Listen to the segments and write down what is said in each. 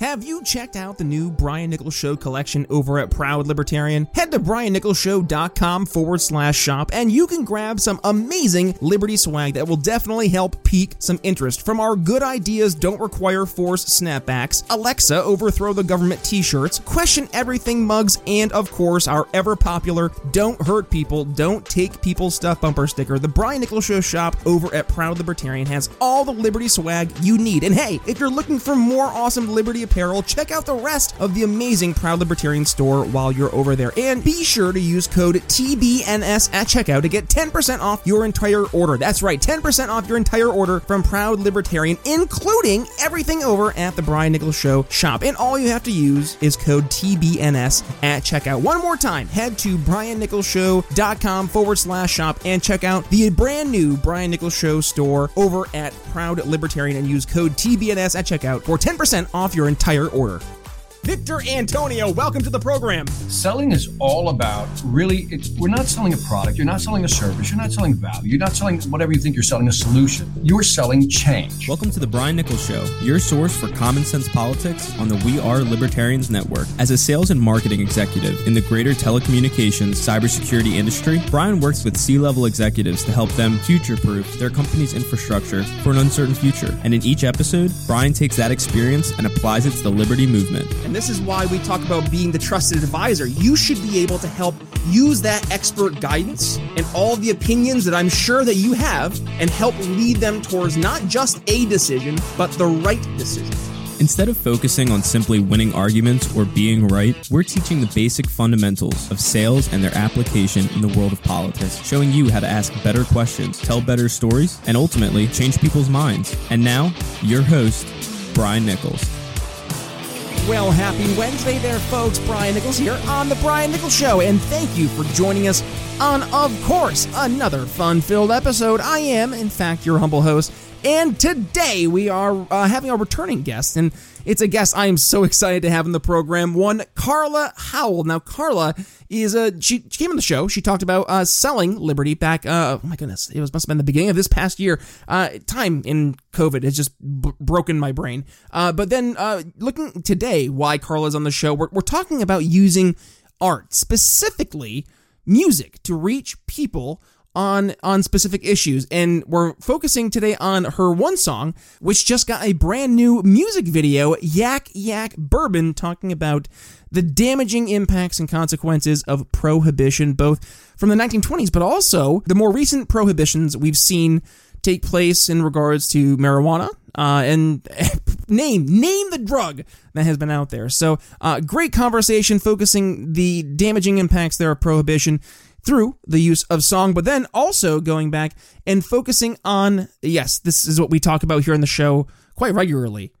Have you checked out the new Brian Nichols Show collection over at Proud Libertarian? Head to briannicholsshow.com forward slash shop and you can grab some amazing Liberty swag that will definitely help pique some interest. From our Good Ideas Don't Require Force snapbacks, Alexa Overthrow the Government t shirts, Question Everything mugs, and of course our ever popular Don't Hurt People, Don't Take People's Stuff bumper sticker. The Brian Nichols Show shop over at Proud Libertarian has all the Liberty swag you need. And hey, if you're looking for more awesome Liberty apparel, check out the rest of the amazing Proud Libertarian store while you're over there. And be sure to use code TBNS at checkout to get 10% off your entire order. That's right, 10% off your entire order from Proud Libertarian, including everything over at the Brian Nichols Show shop. And all you have to use is code TBNS at checkout. One more time, head to briannicholsshow.com forward slash shop and check out the brand new Brian Nichols Show store over at Proud Libertarian and use code TBNS at checkout for 10% off your entire order. Victor Antonio, welcome to the program. Selling is all about really, it, we're not selling a product, you're not selling a service, you're not selling value, you're not selling whatever you think you're selling a solution. You're selling change. Welcome to the Brian Nichols Show, your source for common sense politics on the We Are Libertarians Network. As a sales and marketing executive in the greater telecommunications cybersecurity industry, Brian works with C level executives to help them future proof their company's infrastructure for an uncertain future. And in each episode, Brian takes that experience and applies it to the Liberty movement. And this is why we talk about being the trusted advisor. You should be able to help use that expert guidance and all the opinions that I'm sure that you have and help lead them towards not just a decision, but the right decision. Instead of focusing on simply winning arguments or being right, we're teaching the basic fundamentals of sales and their application in the world of politics, showing you how to ask better questions, tell better stories, and ultimately change people's minds. And now, your host, Brian Nichols. Well, happy Wednesday there, folks. Brian Nichols here on The Brian Nichols Show, and thank you for joining us on, of course, another fun filled episode. I am, in fact, your humble host, and today we are uh, having a returning guest, and it's a guest I am so excited to have in the program. One, Carla Howell. Now, Carla is a she, she came on the show. She talked about uh, selling Liberty back. Uh, oh my goodness, it was must have been the beginning of this past year. Uh, time in COVID has just b- broken my brain. Uh, but then uh, looking today, why Carla's on the show, we're, we're talking about using art, specifically music, to reach people on on specific issues. And we're focusing today on her one song which just got a brand new music video yak yak bourbon talking about the damaging impacts and consequences of prohibition both from the 1920s but also the more recent prohibitions we've seen take place in regards to marijuana uh, and name name the drug that has been out there. So uh, great conversation focusing the damaging impacts there of prohibition through the use of song, but then also going back and focusing on yes, this is what we talk about here on the show quite regularly.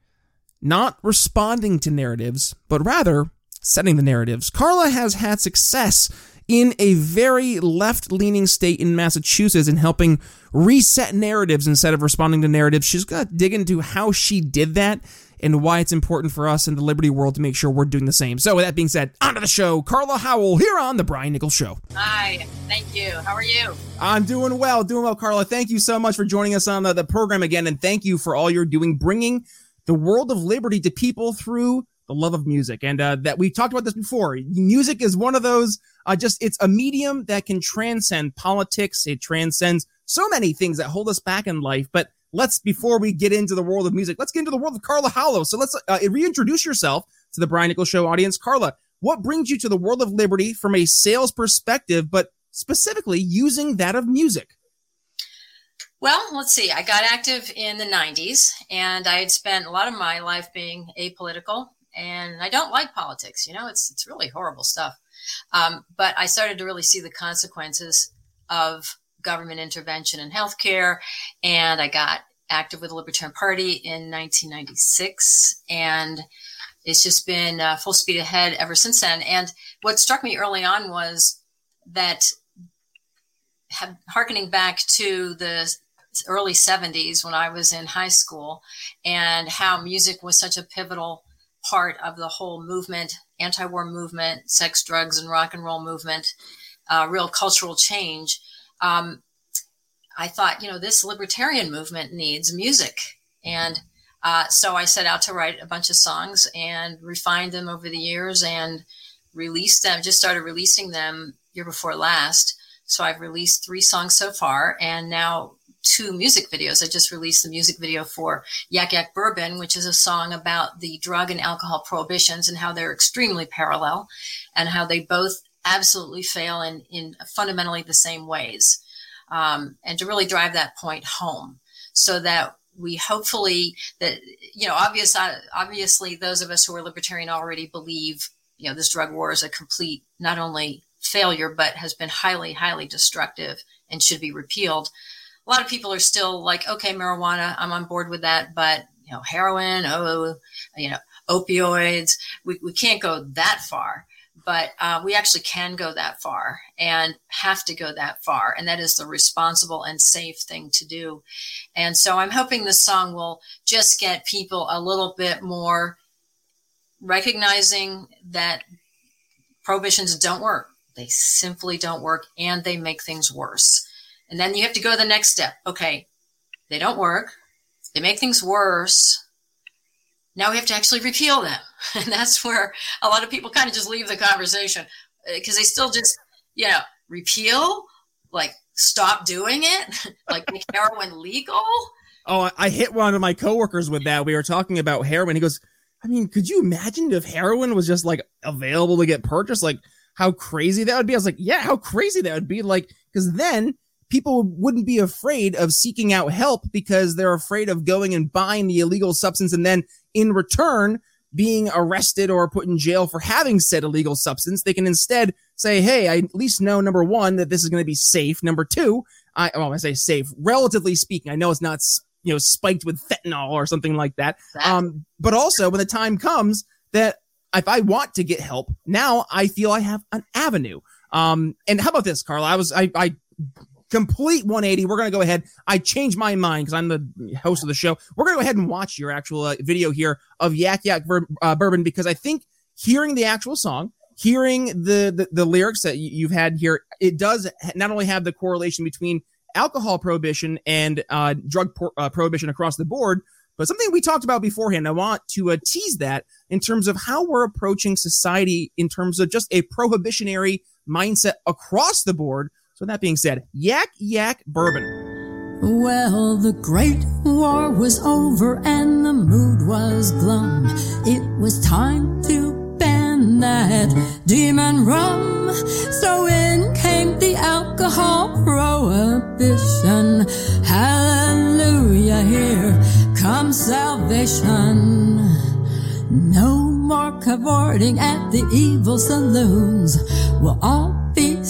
Not responding to narratives, but rather setting the narratives. Carla has had success in a very left leaning state in Massachusetts in helping reset narratives instead of responding to narratives. She's got to dig into how she did that and why it's important for us in the Liberty world to make sure we're doing the same. So, with that being said, on to the show. Carla Howell here on The Brian Nichols Show. Hi, thank you. How are you? I'm doing well, doing well, Carla. Thank you so much for joining us on the, the program again, and thank you for all you're doing, bringing the world of liberty to people through the love of music. And uh, that we talked about this before. Music is one of those, uh, just it's a medium that can transcend politics. It transcends so many things that hold us back in life. But let's before we get into the world of music, let's get into the world of Carla Howell. So let's uh, reintroduce yourself to the Brian Nichols Show audience. Carla, what brings you to the world of liberty from a sales perspective, but specifically using that of music? Well, let's see. I got active in the 90s and I had spent a lot of my life being apolitical and I don't like politics. You know, it's, it's really horrible stuff. Um, but I started to really see the consequences of government intervention in healthcare. And I got active with the Libertarian Party in 1996. And it's just been uh, full speed ahead ever since then. And what struck me early on was that have, harkening back to the early 70s when I was in high school and how music was such a pivotal part of the whole movement, anti-war movement, sex, drugs, and rock and roll movement, uh, real cultural change. Um, I thought, you know, this libertarian movement needs music. And Uh, so I set out to write a bunch of songs and refined them over the years and released them. Just started releasing them year before last. So I've released three songs so far, and now two music videos. I just released the music video for Yak Yak Bourbon, which is a song about the drug and alcohol prohibitions and how they're extremely parallel and how they both absolutely fail in, in fundamentally the same ways. Um, and to really drive that point home so that we hopefully that you know obvious obviously those of us who are libertarian already believe you know this drug war is a complete not only failure but has been highly highly destructive and should be repealed a lot of people are still like okay marijuana i'm on board with that but you know heroin oh you know opioids we, we can't go that far but uh, we actually can go that far and have to go that far. And that is the responsible and safe thing to do. And so I'm hoping this song will just get people a little bit more recognizing that prohibitions don't work. They simply don't work and they make things worse. And then you have to go to the next step. Okay, they don't work. They make things worse now we have to actually repeal them. And that's where a lot of people kind of just leave the conversation because uh, they still just, you know, repeal, like stop doing it, like make heroin legal. Oh, I hit one of my coworkers with that. We were talking about heroin. He goes, I mean, could you imagine if heroin was just like available to get purchased? Like how crazy that would be. I was like, yeah, how crazy that would be. Like, because then people wouldn't be afraid of seeking out help because they're afraid of going and buying the illegal substance and then in return being arrested or put in jail for having said illegal substance. They can instead say, Hey, I at least know number one, that this is going to be safe. Number two, I, well, I say safe, relatively speaking. I know it's not, you know, spiked with fentanyl or something like that. Um, but also when the time comes that if I want to get help, now I feel I have an avenue. Um, and how about this, Carla? I was, I, I complete 180. We're going to go ahead. I changed my mind because I'm the host of the show. We're going to go ahead and watch your actual uh, video here of Yak Yak Bur- uh, Bourbon because I think hearing the actual song, hearing the, the, the lyrics that you've had here, it does not only have the correlation between alcohol prohibition and uh, drug por- uh, prohibition across the board, but something we talked about beforehand. I want to uh, tease that in terms of how we're approaching society in terms of just a prohibitionary mindset across the board so that being said, yak yak bourbon. Well, the Great War was over and the mood was glum. It was time to ban that demon rum. So in came the alcohol prohibition. Hallelujah, here comes salvation. No more cavorting at the evil saloons. We'll all be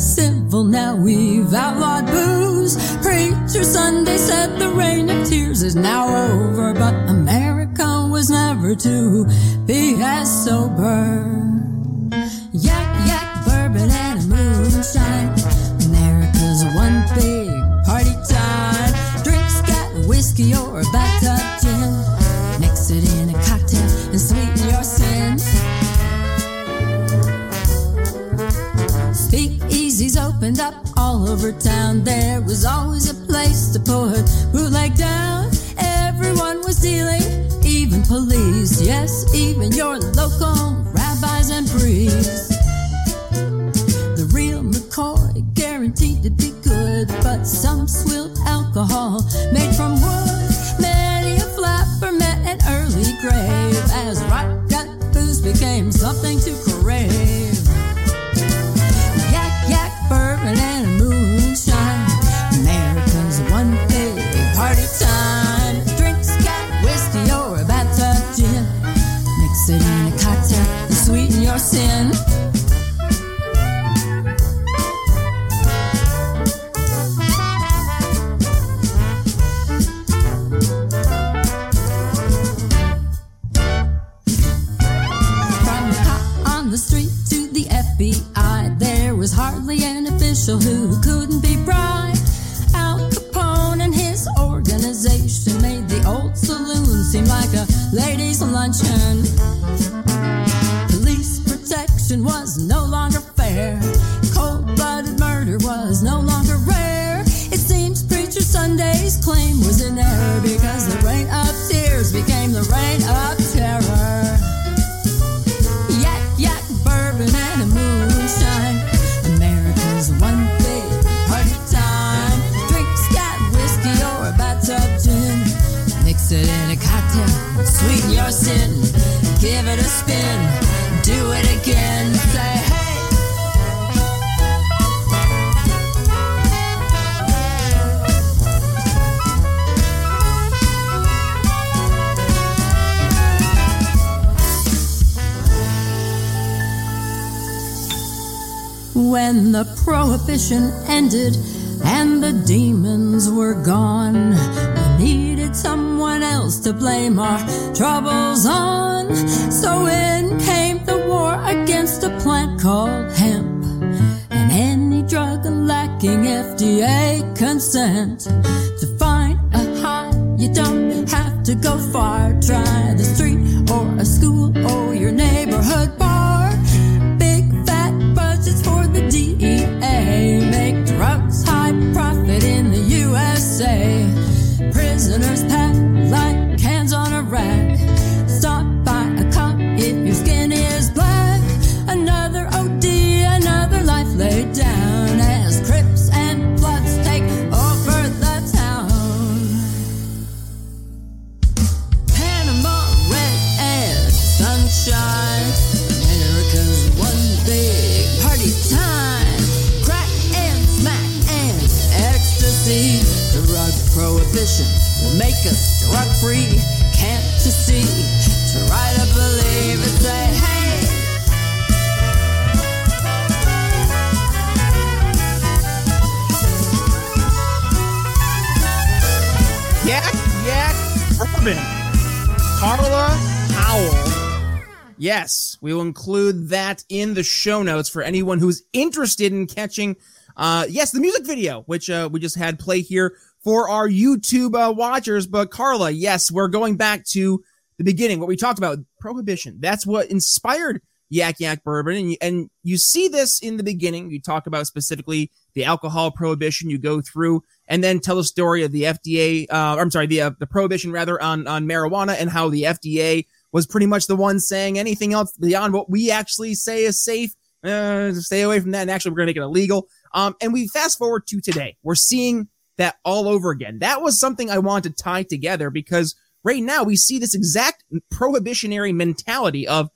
now. We've outlawed booze. Preacher Sunday said the reign of tears is now over, but America was never to be as sober. Yak, yak, bourbon and moonshine. America's one big party time. Drinks got whiskey or a over town. There was always a place to put bootleg down. Everyone was dealing, even police. Yes, even your local rabbis and priests. The real McCoy guaranteed to be good, but some swilled alcohol made from wood. Many a flapper met an early grave as rock gut booze became something to official who When the prohibition ended and the demons were gone, we needed someone else to blame our troubles on. So in came the war against a plant called hemp and any drug lacking FDA consent. To find a high, you don't have to go far. Try the street or a school or your neighborhood Prisoners pack Yes, we will include that in the show notes for anyone who's interested in catching, uh, yes, the music video, which, uh, we just had play here for our YouTube, uh, watchers. But Carla, yes, we're going back to the beginning, what we talked about, prohibition. That's what inspired Yak Yak Bourbon. And you, and you see this in the beginning. You talk about specifically the alcohol prohibition. You go through and then tell the story of the FDA, uh, I'm sorry, the, uh, the prohibition rather on, on marijuana and how the FDA was pretty much the one saying anything else beyond what we actually say is safe. Uh, stay away from that. And actually, we're going to make it illegal. Um, and we fast forward to today. We're seeing that all over again. That was something I wanted to tie together because right now we see this exact prohibitionary mentality of,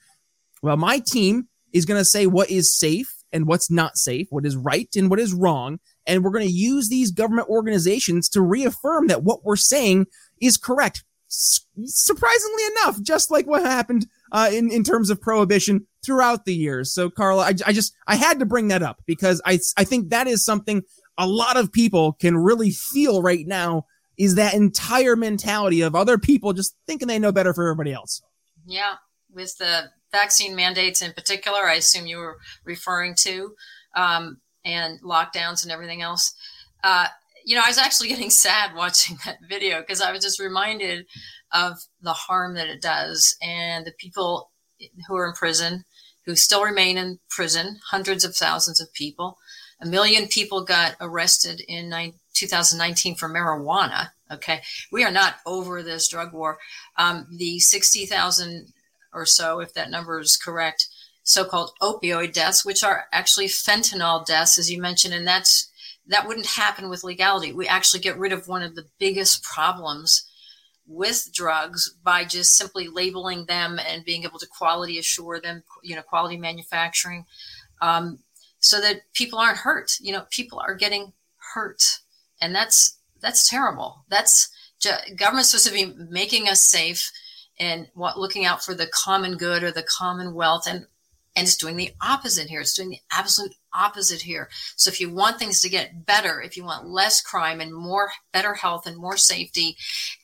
well, my team is going to say what is safe and what's not safe, what is right and what is wrong. And we're going to use these government organizations to reaffirm that what we're saying is correct. Surprisingly enough, just like what happened uh, in in terms of prohibition throughout the years. So, Carla, I, I just I had to bring that up because I I think that is something a lot of people can really feel right now is that entire mentality of other people just thinking they know better for everybody else. Yeah, with the vaccine mandates in particular, I assume you were referring to, um, and lockdowns and everything else. Uh, you know, I was actually getting sad watching that video because I was just reminded of the harm that it does and the people who are in prison, who still remain in prison, hundreds of thousands of people. A million people got arrested in nine, 2019 for marijuana. Okay. We are not over this drug war. Um, the 60,000 or so, if that number is correct, so-called opioid deaths, which are actually fentanyl deaths, as you mentioned, and that's that wouldn't happen with legality. We actually get rid of one of the biggest problems with drugs by just simply labeling them and being able to quality assure them, you know, quality manufacturing, um, so that people aren't hurt. You know, people are getting hurt, and that's that's terrible. That's government's supposed to be making us safe and what looking out for the common good or the commonwealth and and it's doing the opposite here it's doing the absolute opposite here. So if you want things to get better if you want less crime and more better health and more safety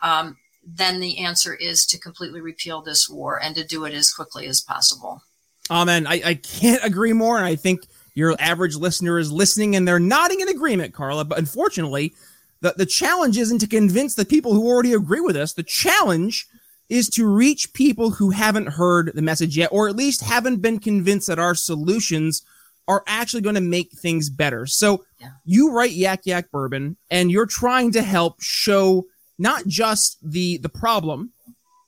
um, then the answer is to completely repeal this war and to do it as quickly as possible. Amen. I, I can't agree more and i think your average listener is listening and they're nodding in agreement carla but unfortunately the, the challenge isn't to convince the people who already agree with us. The challenge is to reach people who haven't heard the message yet, or at least haven't been convinced that our solutions are actually going to make things better. So Yeah. you write Yak Yak Bourbon and you're trying to help show not just the, the problem,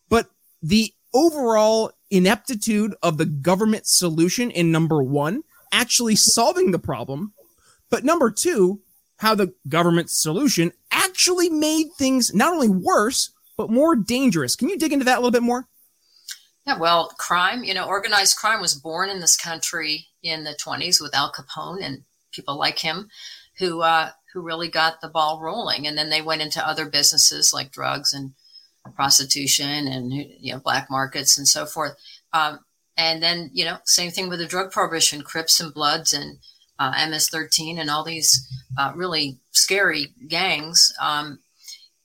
but the overall ineptitude of the government solution in number one, actually solving the problem. But number two, how the government solution actually made things not only worse, but more dangerous. Can you dig into that a little bit more? Yeah, well, crime, you know, organized crime was born in this country in the 20s with Al Capone and people like him who uh, who really got the ball rolling. And then they went into other businesses like drugs and prostitution and you know black markets and so forth. Um, and then you know same thing with the drug prohibition, Crips and Bloods and uh, MS-13 and all these uh, really scary gangs. Um,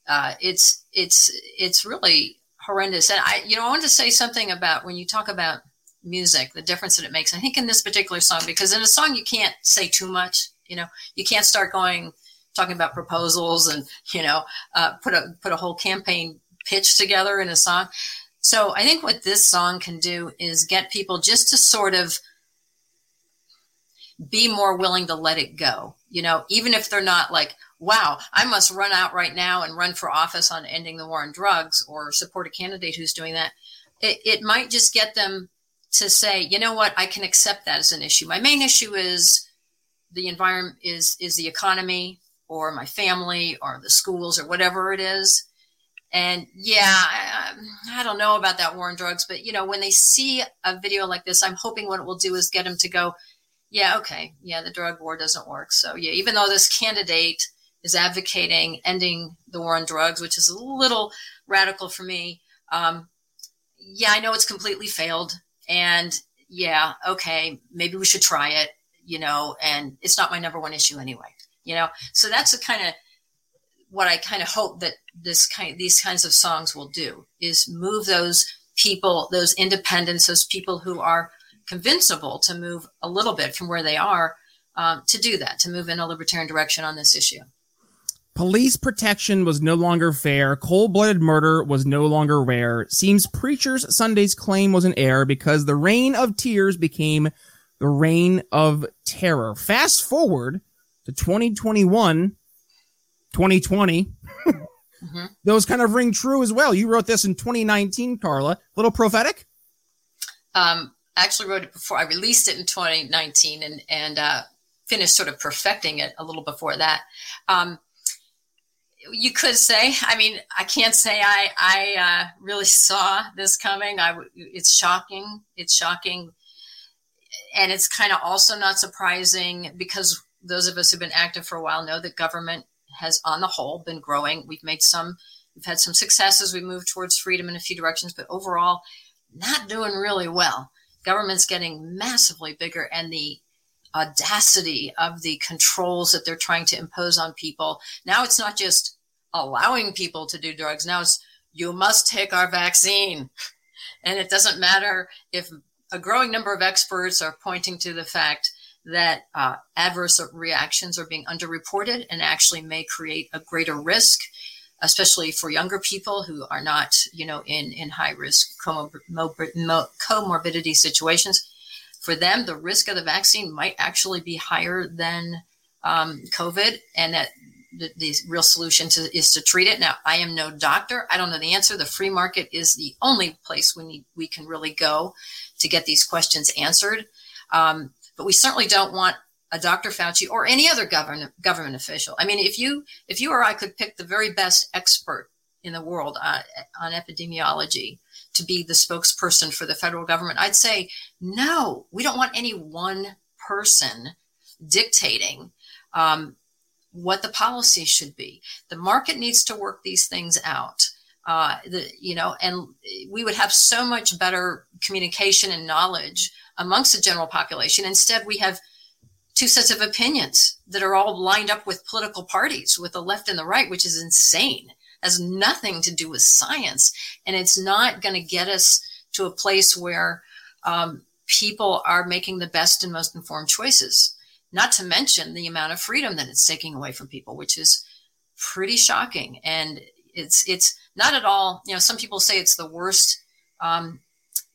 uh, it's it's it's really horrendous. And I you know I wanted to say something about when you talk about music, the difference that it makes. I think in this particular song, because in a song you can't say too much. You know, you can't start going talking about proposals and you know uh, put a put a whole campaign pitch together in a song. So I think what this song can do is get people just to sort of be more willing to let it go. You know, even if they're not like, wow, I must run out right now and run for office on ending the war on drugs or support a candidate who's doing that. It, it might just get them to say, you know what, I can accept that as an issue. My main issue is the environment is is the economy or my family or the schools or whatever it is. And yeah, I, I, don't know about that war on drugs, but you know, when they see a video like this, I'm hoping what it will do is get them to go, yeah, okay, yeah, the drug war doesn't work. So yeah, even though this candidate is advocating ending the war on drugs, which is a little radical for me, um, yeah, I know it's completely failed, and yeah, okay, maybe we should try it, you know, and it's not my number one issue anyway, you know. So that's the kind of what I kind of hope that this kind these kinds of songs will do is move those people, those independents, those people who are convincible to move a little bit from where they are um, to do that, to move in a libertarian direction on this issue. Police protection was no longer fair. Cold blooded murder was no longer rare. Seems Preacher's Sunday's claim was an error because the reign of tears became the reign of terror. Fast forward to 2021 2020. mm-hmm. Those kind of ring true as well. You wrote this in 2019, Carla. A little prophetic? Um, actually wrote it before I released it in 2019 and, and, uh, finished sort of perfecting it a little before that. Um, you could say, I mean, I can't say I, I, uh, really saw this coming. I, it's shocking. It's shocking. And it's kind of also not surprising because those of us who've been active for a while know that government has, on the whole, been growing. We've made some, we've had some successes. We've moved towards freedom in a few directions, but overall, not doing really well. Government's getting massively bigger, and the audacity of the controls that they're trying to impose on people. Now it's not just allowing people to do drugs. Now it's you must take our vaccine. And it doesn't matter if a growing number of experts are pointing to the fact that uh, adverse reactions are being underreported and actually may create a greater risk, especially for younger people who are not, you know, in, in high risk comorbidity situations. For them, the risk of the vaccine might actually be higher than um, COVID, and that the, the, real solution to, is to treat it. Now, I am no doctor. I don't know the answer. The free market is the only place we need, we can really go to get these questions answered. Um, but we certainly don't want a Dr. Fauci or any other government government official. I mean, if you if you or I could pick the very best expert in the world uh, on epidemiology to be the spokesperson for the federal government, I'd say no. We don't want any one person dictating um, what the policy should be. The market needs to work these things out. Uh, the, you know, and we would have so much better communication and knowledge amongst the general population. Instead, we have two sets of opinions that are all lined up with political parties, with the left and the right, which is insane. Has nothing to do with science, and it's not going to get us to a place where um, people are making the best and most informed choices. Not to mention the amount of freedom that it's taking away from people, which is pretty shocking. And it's it's not at all. You know, some people say it's the worst um,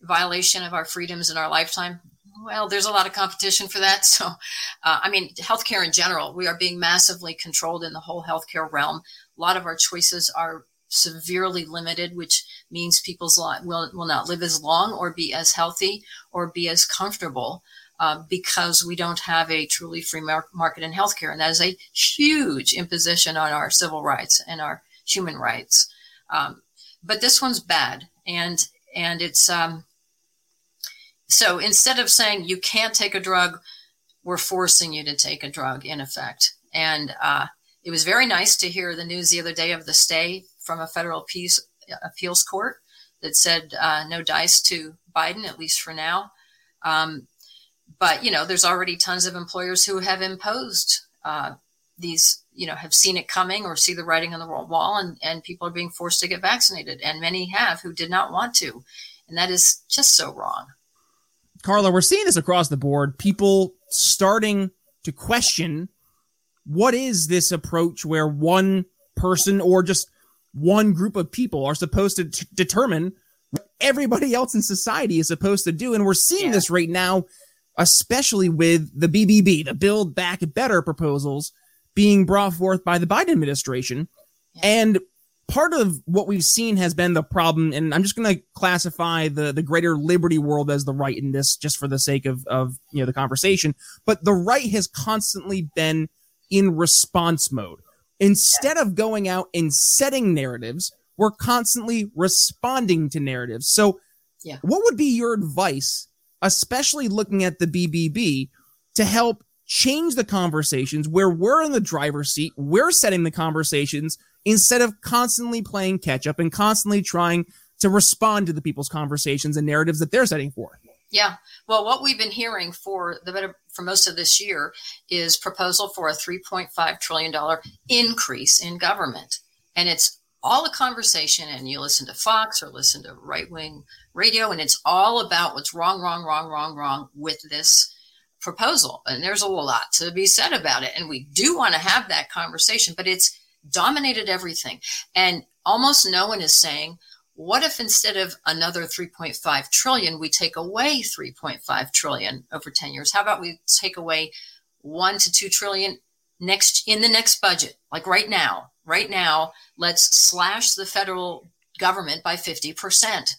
violation of our freedoms in our lifetime? Well, there's a lot of competition for that. So, uh, I mean, healthcare in general, we are being massively controlled in the whole healthcare realm. A lot of our choices are severely limited, which means people's life will, will not live as long or be as healthy or be as comfortable uh, because we don't have a truly free mar- market in healthcare. And that is a huge imposition on our civil rights and our human rights. Um, but this one's bad. And and it's um, so instead of saying you can't take a drug, we're forcing you to take a drug in effect. And uh, it was very nice to hear the news the other day of the stay from a federal peace, appeals court that said uh, no dice to Biden, at least for now. Um, but you know, there's already tons of employers who have imposed uh, these, you know, have seen it coming or see the writing on the wall, and and people are being forced to get vaccinated, and many have who did not want to, and that is just so wrong. Carla, we're seeing this across the board. People starting to question what is this approach where one person or just one group of people are supposed to t- determine what everybody else in society is supposed to do. And we're seeing yeah. this right now, especially with the BBB, the Build Back Better proposals being brought forth by the Biden administration. Yeah. And part of what we've seen has been the problem, and I'm just going to classify the, the greater liberty world as the right in this just for the sake of, of, you know, the conversation. But the right has constantly been in response mode Instead of going out and setting narratives, we're constantly responding to narratives. So, yeah. what would be your advice, especially looking at the BBB, to help change the conversations where we're in the driver's seat, we're setting the conversations instead of constantly playing catch up and constantly trying to respond to the people's conversations and narratives that they're setting forth? Yeah. Well, what we've been hearing for the better for most of this year is proposal for a 3.5 trillion dollar increase in government, and it's all a conversation. And you listen to Fox or listen to right wing radio, and it's all about what's wrong, wrong, wrong, wrong, wrong with this proposal. And there's a lot to be said about it, and we do want to have that conversation, but it's dominated everything, and almost no one is saying what if instead of another 3.5 trillion we take away 3.5 trillion over 10 years? How about we take away 1 to 2 trillion next in the next budget like right now? Right now let's slash the federal government by 50%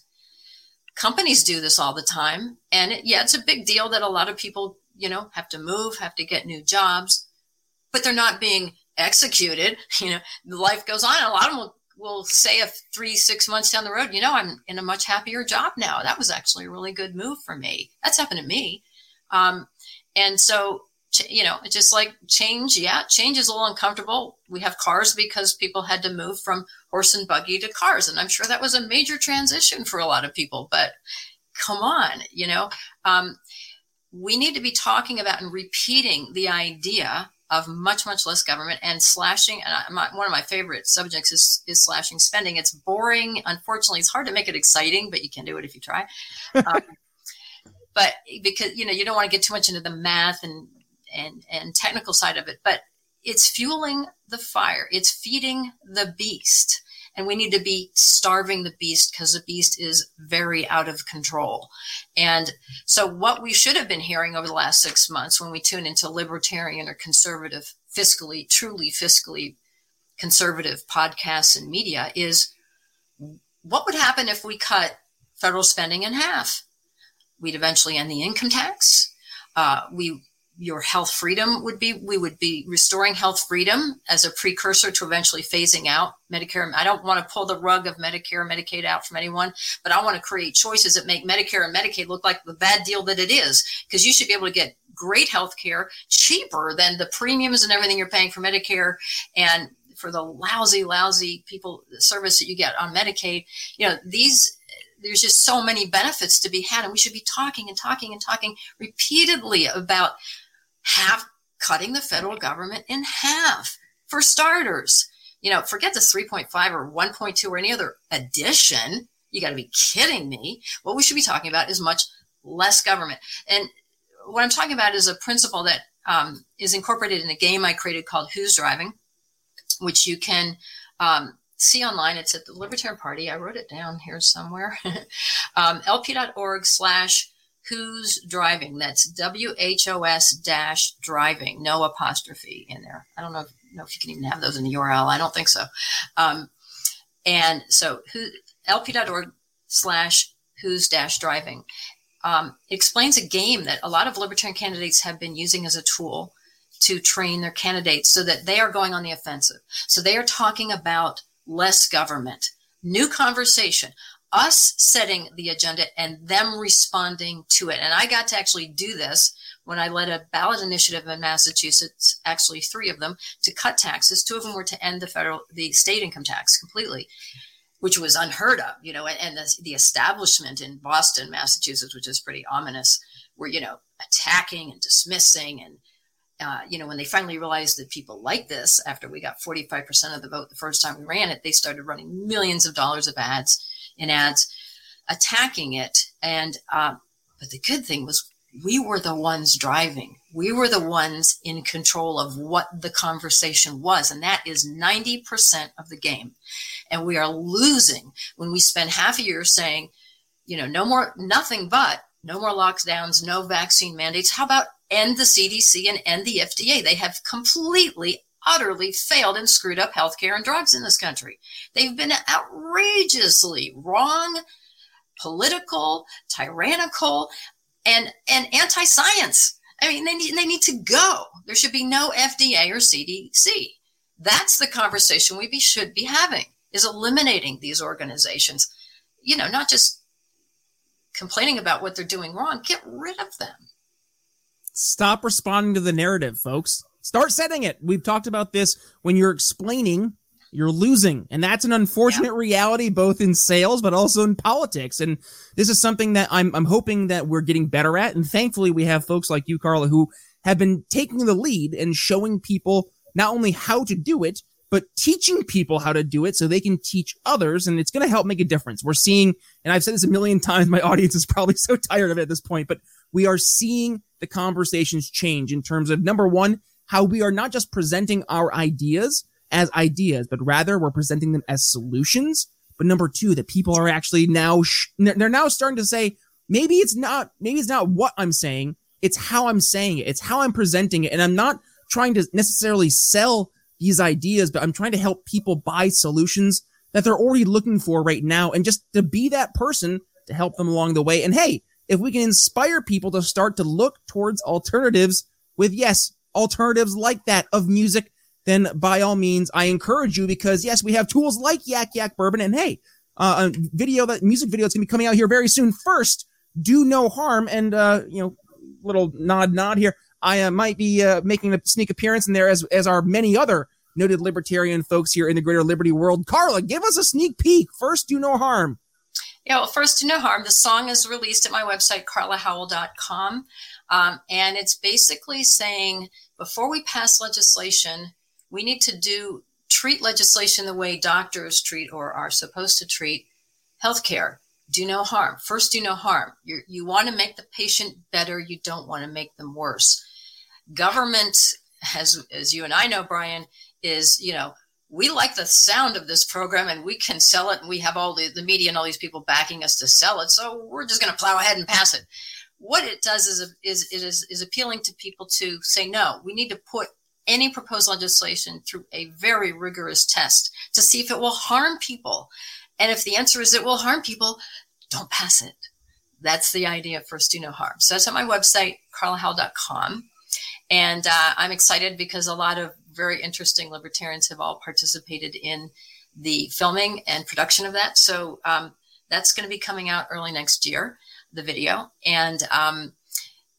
companies do this all the time and it, yeah it's a big deal that a lot of people you know have to move have to get new jobs but they're not being executed you know life goes on a lot of them will will say if three, six months down the road, you know, I'm in a much happier job now. That was actually a really good move for me. That's happened to me. Um, and so, you know, it's just like change, yeah, change is a little uncomfortable. We have cars because people had to move from horse and buggy to cars. And I'm sure that was a major transition for a lot of people, but come on, you know, um, we need to be talking about and repeating the idea of much much less government. And slashing and I, my, one of my favorite subjects is is slashing spending. It's boring. Unfortunately it's hard to make it exciting but you can do it if you try. Um, but because you know you don't want to get too much into the math and and and technical side of it but it's fueling the fire. It's feeding the beast and we need to be starving the beast because the beast is very out of control. And so, what we should have been hearing over the last six months when we tune into libertarian or conservative, fiscally, truly fiscally conservative podcasts and media is what would happen if we cut federal spending in half? We'd eventually end the income tax. Uh, we your health freedom would be we would be restoring health freedom as a precursor to eventually phasing out medicare. I don't want to pull the rug of medicare and medicaid out from anyone but i want to create choices that make medicare and medicaid look like the bad deal that it is because you should be able to get great health care cheaper than the premiums and everything you're paying for medicare. And for the lousy lousy people service that you get on medicaid you know these there's just so many benefits to be had. And we should be talking and talking and talking repeatedly about half cutting the federal government in half for starters. You know, forget the 3.5 or 1.2 or any other addition. You got to be kidding me. What we should be talking about is much less government. And what I'm talking about is a principle that um, is incorporated in a game I created called Who's Driving, which you can um, see online. It's at the Libertarian Party. I wrote it down here somewhere. um, lp.org slash who's driving. That's W H O S dash driving, no apostrophe in there. I don't know if, know if you can even have those in the URL. I don't think so. Um, and so who, lp.org slash who's dash driving. Um, explains a game that a lot of libertarian candidates have been using as a tool to train their candidates so that they are going on the offensive. So they are talking about less government, new conversation. Us setting the agenda and them responding to it. And I got to actually do this when I led a ballot initiative in Massachusetts, actually three of them, to cut taxes. Two of them were to end the federal, the state income tax completely, which was unheard of, you know, and, and the, the establishment in Boston, Massachusetts, which is pretty ominous, were, you know, attacking and dismissing and uh, you know, when they finally realized that people like this, after we got 45% of the vote the first time we ran it, they started running millions of dollars of ads in ads attacking it. And, uh, but the good thing was we were the ones driving. We were the ones in control of what the conversation was. And that is 90% of the game. And we are losing when we spend half a year saying, you know, no more, nothing but no more lockdowns, no vaccine mandates. How about end the CDC and end the FDA? They have completely, utterly failed and screwed up healthcare and drugs in this country. They've been outrageously wrong, political, tyrannical, and, and anti science. I mean, they need, they need to go. There should be no FDA or CDC. That's the conversation we be, should be having is eliminating these organizations. You know, not just complaining about what they're doing wrong, get rid of them. Stop responding to the narrative, folks. Start setting it. We've talked about this when you're explaining, you're losing. And that's an unfortunate yeah. reality, both in sales, but also in politics. And this is something that I'm, I'm hoping that we're getting better at. And thankfully, we have folks like you, Carla, who have been taking the lead and showing people not only how to do it, but teaching people how to do it so they can teach others. And it's going to help make a difference. We're seeing, and I've said this a million times, my audience is probably so tired of it at this point, but we are seeing the conversations change in terms of number one, how we are not just presenting our ideas as ideas, but rather we're presenting them as solutions. But number two, that people are actually now, sh- they're now starting to say, maybe it's not, maybe it's not what I'm saying. It's how I'm saying it. It's how I'm presenting it. And I'm not trying to necessarily sell these ideas, but I'm trying to help people buy solutions that they're already looking for right now and just to be that person to help them along the way. And hey, if we can inspire people to start to look towards alternatives with, yes, alternatives like that of music, then by all means, I encourage you because yes, we have tools like Yak Yak Bourbon and hey, uh, a video that music video that's gonna be coming out here very soon. First, do no harm and, uh, you know, little nod nod here. I uh, might be uh, making a sneak appearance in there as as are many other noted libertarian folks here in the greater liberty world. Carla, give us a sneak peek. First, do no harm. Yeah, well, first, do no harm. The song is released at my website, carlahowell.com. Um, and it's basically saying before we pass legislation, we need to do treat legislation the way doctors treat or are supposed to treat healthcare. Do no harm. First, do no harm. you you want to make the patient better. You don't want to make them worse government, as as you and I know, Brian, is you know we like the sound of this program and we can sell it and we have all the, the media and all these people backing us to sell it so we're just going to plow ahead and pass it what it does is, is it is, is appealing to people to say no we need to put any proposed legislation through a very rigorous test to see if it will harm people. And if the answer is it will harm people don't pass it. That's the idea first do no harm. So that's at my website carlahowell.com and uh, I'm excited because a lot of very interesting libertarians have all participated in the filming and production of that. So um, that's going to be coming out early next year, the video. And um,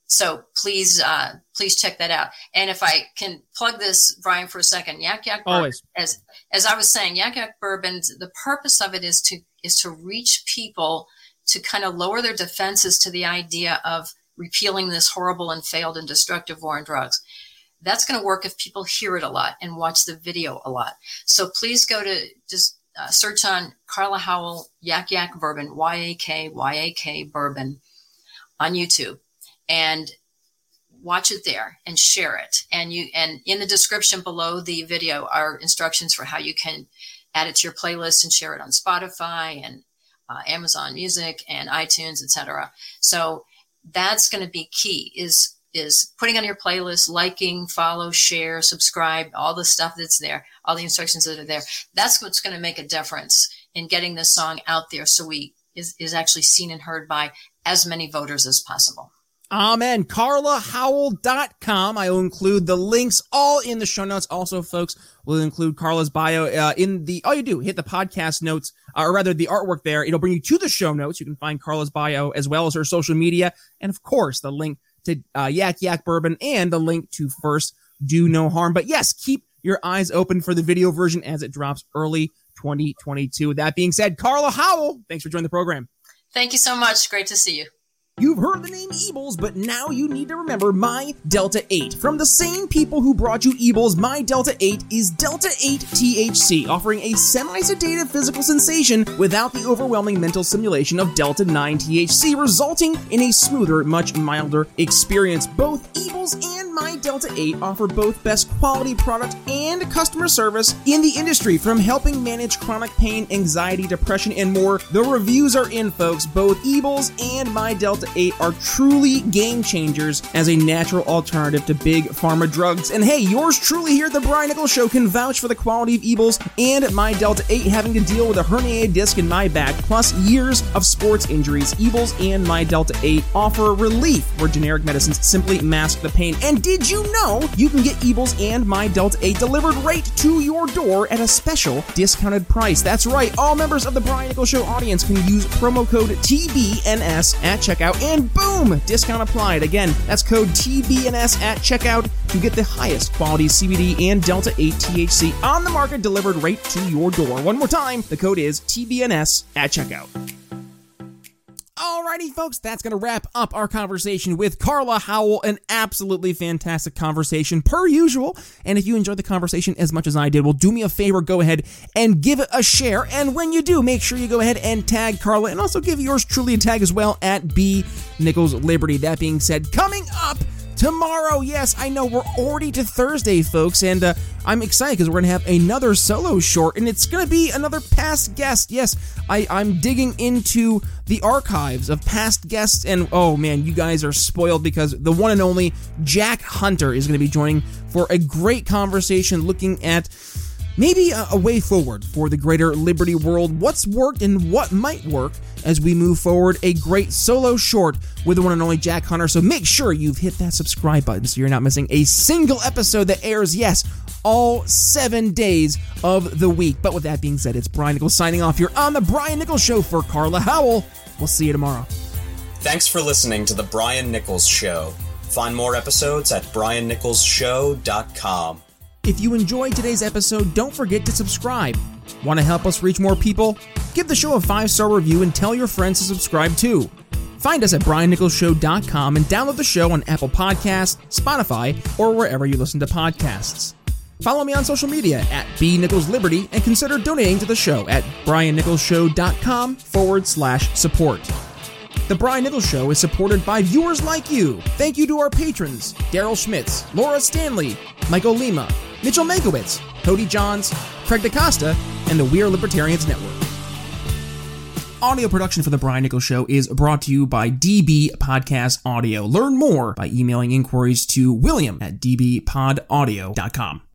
so please, uh, please check that out. And if I can plug this, Brian, for a second, Yak Yak Bourbon, Always. as as I was saying, Yak Yak Bourbon, the purpose of it is to is to reach people to kind of lower their defenses to the idea of repealing this horrible and failed and destructive war on drugs. That's going to work if people hear it a lot and watch the video a lot. So please go to just uh, search on Carla Howell Yak Yak Bourbon, Y A K Y A K Bourbon on YouTube and watch it there and share it. And you and in the description below the video are instructions for how you can add it to your playlist and share it on Spotify and uh, Amazon Music and iTunes, etc. So that's going to be key is is putting on your playlist, liking, follow, share, subscribe, all the stuff that's there, all the instructions that are there. That's what's going to make a difference in getting this song out there so we is, is actually seen and heard by as many voters as possible. Amen. CarlaHowell.com. I will include the links all in the show notes. Also, folks, we'll include Carla's bio uh, in the, all you do, hit the podcast notes or rather the artwork there. It'll bring you to the show notes. You can find Carla's bio as well as her social media. And of course, the link to uh, Yak Yak Bourbon and the link to First Do No Harm. But yes, keep your eyes open for the video version as it drops early 2022. With that being said, Carla Howell, thanks for joining the program. Thank you so much. Great to see you. You've heard the name Ebels, but now you need to remember My Delta 8. From the same people who brought you Ebels, My Delta 8 is Delta 8 THC, offering a semi-sedative physical sensation without the overwhelming mental simulation of Delta 9 THC, resulting in a smoother, much milder experience. Both Ebels and My Delta 8 offer both best quality product and customer service in the industry, from helping manage chronic pain, anxiety, depression, and more. The reviews are in, folks. Both Ebels and My Delta 8 are truly game changers as a natural alternative to big pharma drugs. And hey, yours truly here the Brian Nichols Show can vouch for the quality of evils and my Delta 8 having to deal with a herniated disc in my back, plus years of sports injuries. Evils and my Delta 8 offer relief where generic medicines simply mask the pain. And did you know you can get Evils and my Delta 8 delivered right to your door at a special discounted price? That's right, all members of the Brian Nichols Show audience can use promo code TBNS at checkout and boom, discount applied. Again, that's code TBNS at checkout to get the highest quality CBD and Delta 8 THC on the market delivered right to your door. One more time, the code is TBNS at checkout. Alrighty, folks, that's going to wrap up our conversation with Carla Howell. An absolutely fantastic conversation, per usual. And if you enjoyed the conversation as much as I did, well, do me a favor, go ahead and give it a share. And when you do, make sure you go ahead and tag Carla and also give yours truly a tag as well at B Nichols Liberty. That being said, coming up tomorrow. Yes, I know we're already to Thursday, folks, and uh, I'm excited because we're going to have another solo short, and it's going to be another past guest. Yes, I, I'm digging into the archives of past guests, and oh man, you guys are spoiled because the one and only Jack Hunter is going to be joining for a great conversation looking at maybe a, a, way forward for the greater Liberty world, what's worked and what might work as we move forward. A great solo short with the one and only Jack Hunter. So make sure you've hit that subscribe button so you're not missing a single episode that airs, yes, all seven days of the week. But with that being said, it's Brian Nichols signing off. You're on The Brian Nichols Show for Carla Howell. We'll see you tomorrow. Thanks for listening to The Brian Nichols Show. Find more episodes at briannicholsshow.com. If you enjoyed today's episode, don't forget to subscribe. Want to help us reach more people? Give the show a five star review and tell your friends to subscribe too. Find us at briannicholsshow.com and download the show on Apple Podcasts, Spotify, or wherever you listen to podcasts. Follow me on social media at B Liberty and consider donating to the show at briannicholsshow.com forward slash support. The Brian Nichols Show is supported by viewers like you. Thank you to our patrons Daryl Schmitz, Laura Stanley, Michael Lima, Mitchell Makowitz, Cody Johns, Craig DaCosta, and the We Are Libertarians Network. Audio production for The Brian Nichols Show is brought to you by DB Podcast Audio. Learn more by emailing inquiries to william at dbpodaudio.com.